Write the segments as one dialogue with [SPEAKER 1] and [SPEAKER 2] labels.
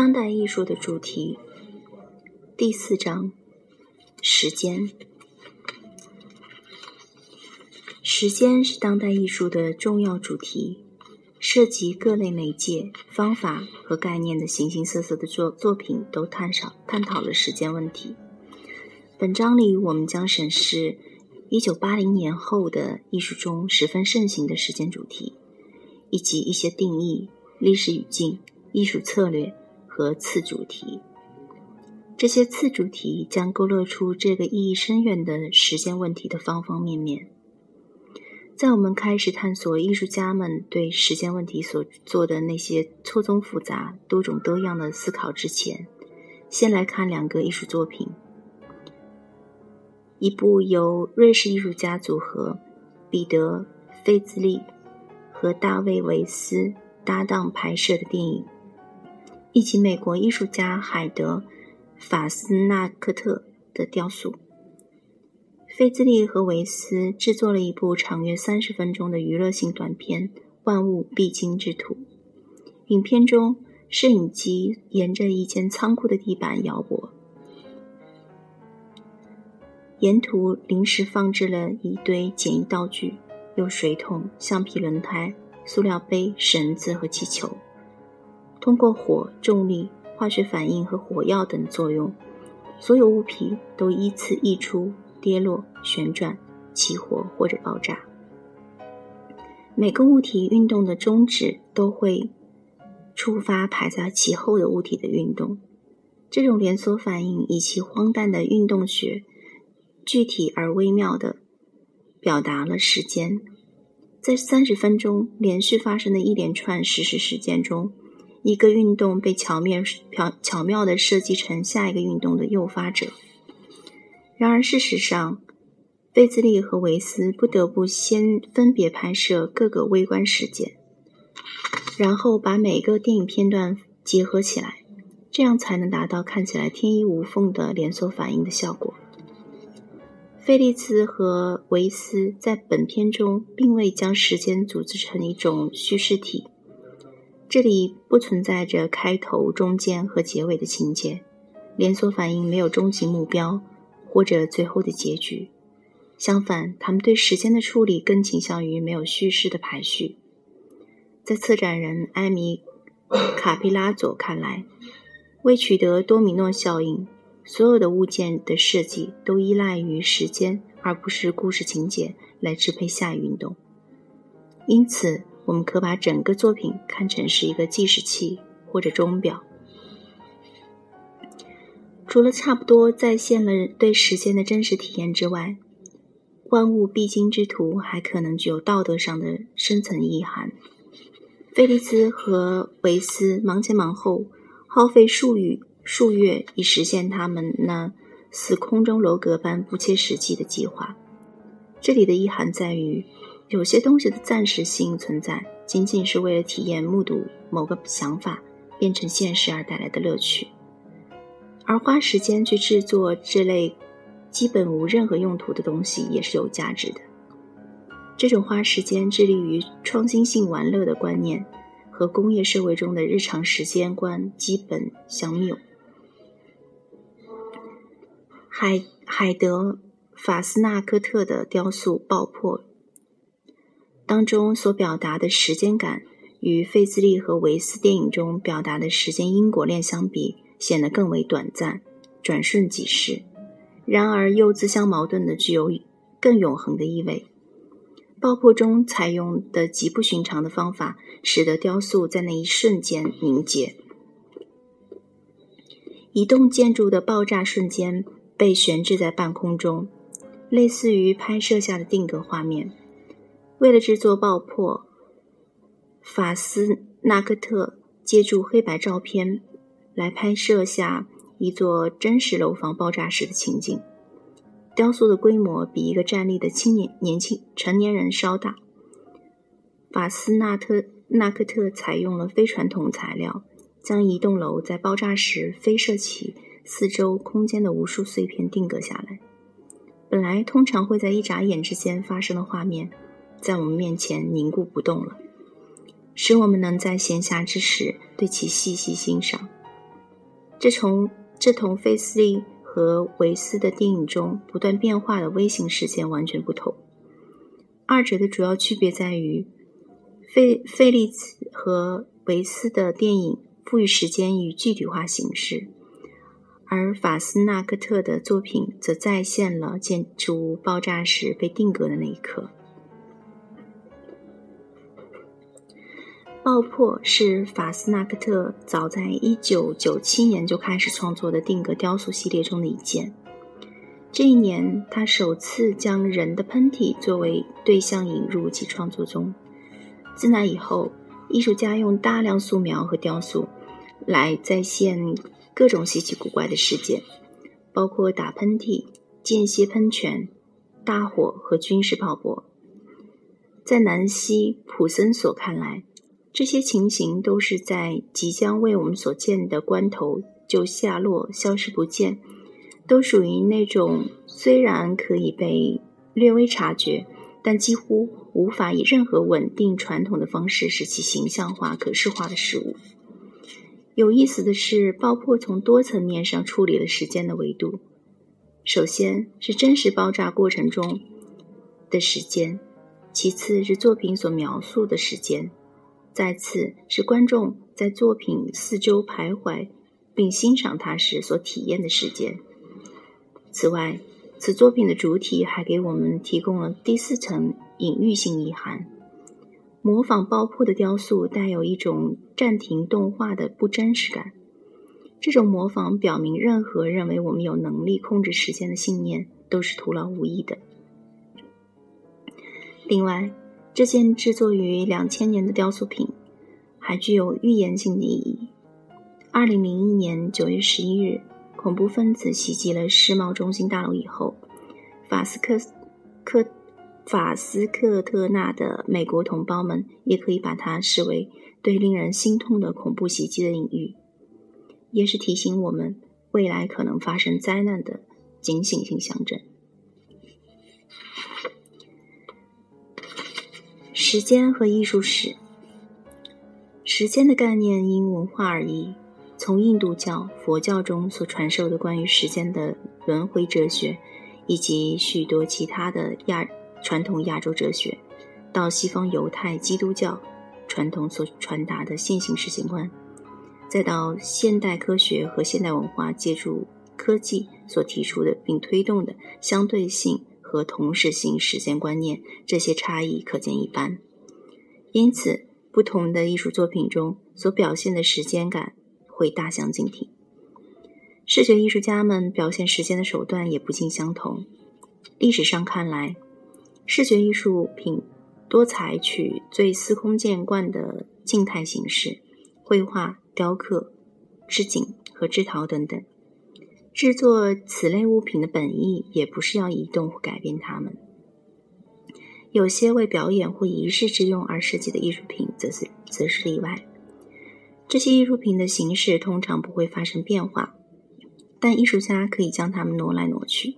[SPEAKER 1] 当代艺术的主题，第四章：时间。时间是当代艺术的重要主题，涉及各类媒介、方法和概念的形形色色的作作品都探讨探讨了时间问题。本章里，我们将审视一九八零年后的艺术中十分盛行的时间主题，以及一些定义、历史语境、艺术策略。和次主题，这些次主题将勾勒出这个意义深远的时间问题的方方面面。在我们开始探索艺术家们对时间问题所做的那些错综复杂、多种多样的思考之前，先来看两个艺术作品：一部由瑞士艺术家组合彼得·费兹利和大卫·维斯搭档拍摄的电影。以及美国艺术家海德·法斯纳克特的雕塑，费兹利和维斯制作了一部长约三十分钟的娱乐性短片《万物必经之途》。影片中，摄影机沿着一间仓库的地板摇曳，沿途临时放置了一堆简易道具，有水桶、橡皮轮胎、塑料杯、绳子和气球。通过火、重力、化学反应和火药等作用，所有物品都依次溢出、跌落、旋转、起火或者爆炸。每个物体运动的终止都会触发排在其后的物体的运动。这种连锁反应以其荒诞的运动学，具体而微妙地表达了时间。在三十分钟连续发生的一连串实时事件中。一个运动被巧妙、巧巧妙地设计成下一个运动的诱发者。然而，事实上，费兹利和维斯不得不先分别拍摄各个微观事件，然后把每个电影片段结合起来，这样才能达到看起来天衣无缝的连锁反应的效果。菲利兹和维斯在本片中并未将时间组织成一种叙事体。这里不存在着开头、中间和结尾的情节，连锁反应没有终极目标或者最后的结局。相反，他们对时间的处理更倾向于没有叙事的排序。在策展人艾米·卡皮拉佐看来，为取得多米诺效应，所有的物件的设计都依赖于时间，而不是故事情节来支配下一运动。因此。我们可把整个作品看成是一个计时器或者钟表。除了差不多再现了对时间的真实体验之外，万物必经之途还可能具有道德上的深层意涵。菲利兹和维斯忙前忙后，耗费数月数月以实现他们那似空中楼阁般不切实际的计划。这里的意涵在于。有些东西的暂时性存在，仅仅是为了体验目睹某个想法变成现实而带来的乐趣，而花时间去制作这类基本无任何用途的东西也是有价值的。这种花时间致力于创新性玩乐的观念，和工业社会中的日常时间观基本相谬。海海德法斯纳科特的雕塑《爆破》。当中所表达的时间感，与费兹利和维斯电影中表达的时间因果链相比，显得更为短暂，转瞬即逝。然而又自相矛盾的，具有更永恒的意味。爆破中采用的极不寻常的方法，使得雕塑在那一瞬间凝结。一栋建筑的爆炸瞬间被悬置在半空中，类似于拍摄下的定格画面。为了制作爆破，法斯纳克特借助黑白照片来拍摄下一座真实楼房爆炸时的情景。雕塑的规模比一个站立的青年年轻成年人稍大。法斯纳特纳克特采用了非传统材料，将一栋楼在爆炸时飞射起四周空间的无数碎片定格下来。本来通常会在一眨眼之间发生的画面。在我们面前凝固不动了，使我们能在闲暇之时对其细细欣赏。这从这同费斯利和维斯的电影中不断变化的微型事件完全不同。二者的主要区别在于，费费利茨和维斯的电影赋予时间以具体化形式，而法斯纳克特的作品则再现了建筑物爆炸时被定格的那一刻。爆破是法斯纳克特早在1997年就开始创作的定格雕塑系列中的一件。这一年，他首次将人的喷嚏作为对象引入其创作中。自那以后，艺术家用大量素描和雕塑来再现各种稀奇古怪的事件，包括打喷嚏、间歇喷泉、大火和军事炮火。在南希·普森所看来，这些情形都是在即将为我们所见的关头就下落、消失不见。都属于那种虽然可以被略微察觉，但几乎无法以任何稳定传统的方式使其形象化、可视化的事物。有意思的是，爆破从多层面上处理了时间的维度。首先是真实爆炸过程中的时间，其次是作品所描述的时间，再次是观众在作品四周徘徊并欣赏它时所体验的时间。此外，此作品的主体还给我们提供了第四层隐喻性意涵。模仿爆破的雕塑带有一种暂停动画的不真实感。这种模仿表明，任何认为我们有能力控制时间的信念都是徒劳无益的。另外，这件制作于两千年的雕塑品还具有预言性的意义。二零零一年九月十一日。恐怖分子袭击了世贸中心大楼以后，法斯克克法斯克特纳的美国同胞们也可以把它视为对令人心痛的恐怖袭击的隐喻，也是提醒我们未来可能发生灾难的警醒性象征。时间和艺术史，时间的概念因文化而异。从印度教、佛教中所传授的关于时间的轮回哲学，以及许多其他的亚传统亚洲哲学，到西方犹太、基督教传统所传达的线性时间观，再到现代科学和现代文化借助科技所提出的并推动的相对性和同时性时间观念，这些差异可见一斑。因此，不同的艺术作品中所表现的时间感。会大相径庭。视觉艺术家们表现时间的手段也不尽相同。历史上看来，视觉艺术品多采取最司空见惯的静态形式，绘画、雕刻、织锦和制陶等等。制作此类物品的本意也不是要移动或改变它们。有些为表演或仪式之用而设计的艺术品，则是则是例外。这些艺术品的形式通常不会发生变化，但艺术家可以将它们挪来挪去。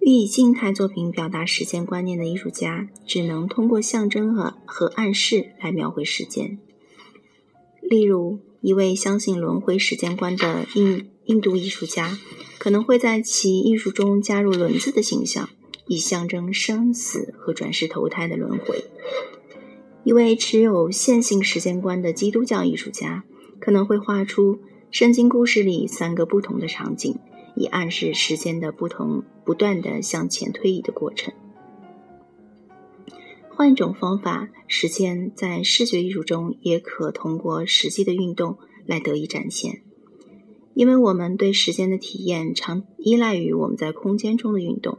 [SPEAKER 1] 欲以静态作品表达时间观念的艺术家，只能通过象征和和暗示来描绘时间。例如，一位相信轮回时间观的印印度艺术家，可能会在其艺术中加入轮子的形象，以象征生死和转世投胎的轮回。一位持有线性时间观的基督教艺术家可能会画出圣经故事里三个不同的场景，以暗示时间的不同、不断的向前推移的过程。换一种方法，时间在视觉艺术中也可通过实际的运动来得以展现，因为我们对时间的体验常依赖于我们在空间中的运动。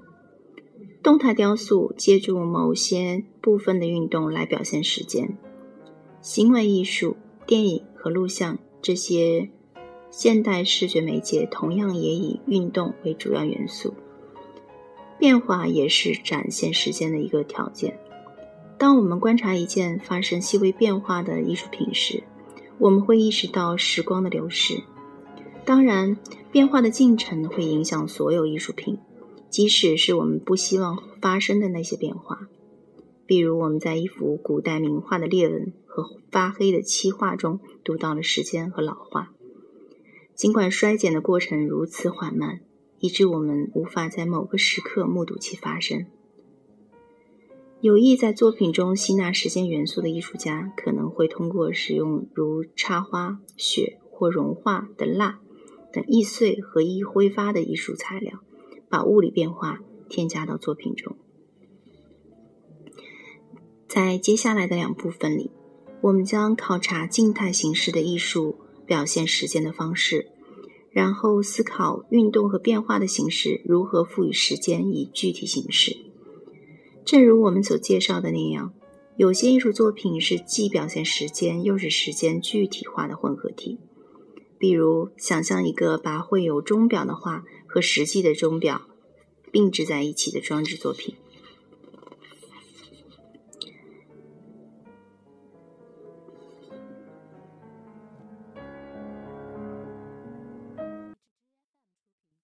[SPEAKER 1] 动态雕塑借助某些部分的运动来表现时间。行为艺术、电影和录像这些现代视觉媒介同样也以运动为主要元素。变化也是展现时间的一个条件。当我们观察一件发生细微变化的艺术品时，我们会意识到时光的流逝。当然，变化的进程会影响所有艺术品。即使是我们不希望发生的那些变化，比如我们在一幅古代名画的裂纹和发黑的漆画中读到了时间和老化，尽管衰减的过程如此缓慢，以致我们无法在某个时刻目睹其发生。有意在作品中吸纳时间元素的艺术家，可能会通过使用如插花、雪或融化的蜡等易碎和易挥发的艺术材料，把物理变化添加到作品中。在接下来的两部分里，我们将考察静态形式的艺术。表现时间的方式，然后思考运动和变化的形式如何赋予时间以具体形式。正如我们所介绍的那样，有些艺术作品是既表现时间又是时间具体化的混合体。比如，想象一个把绘有钟表的画和实际的钟表并置在一起的装置作品。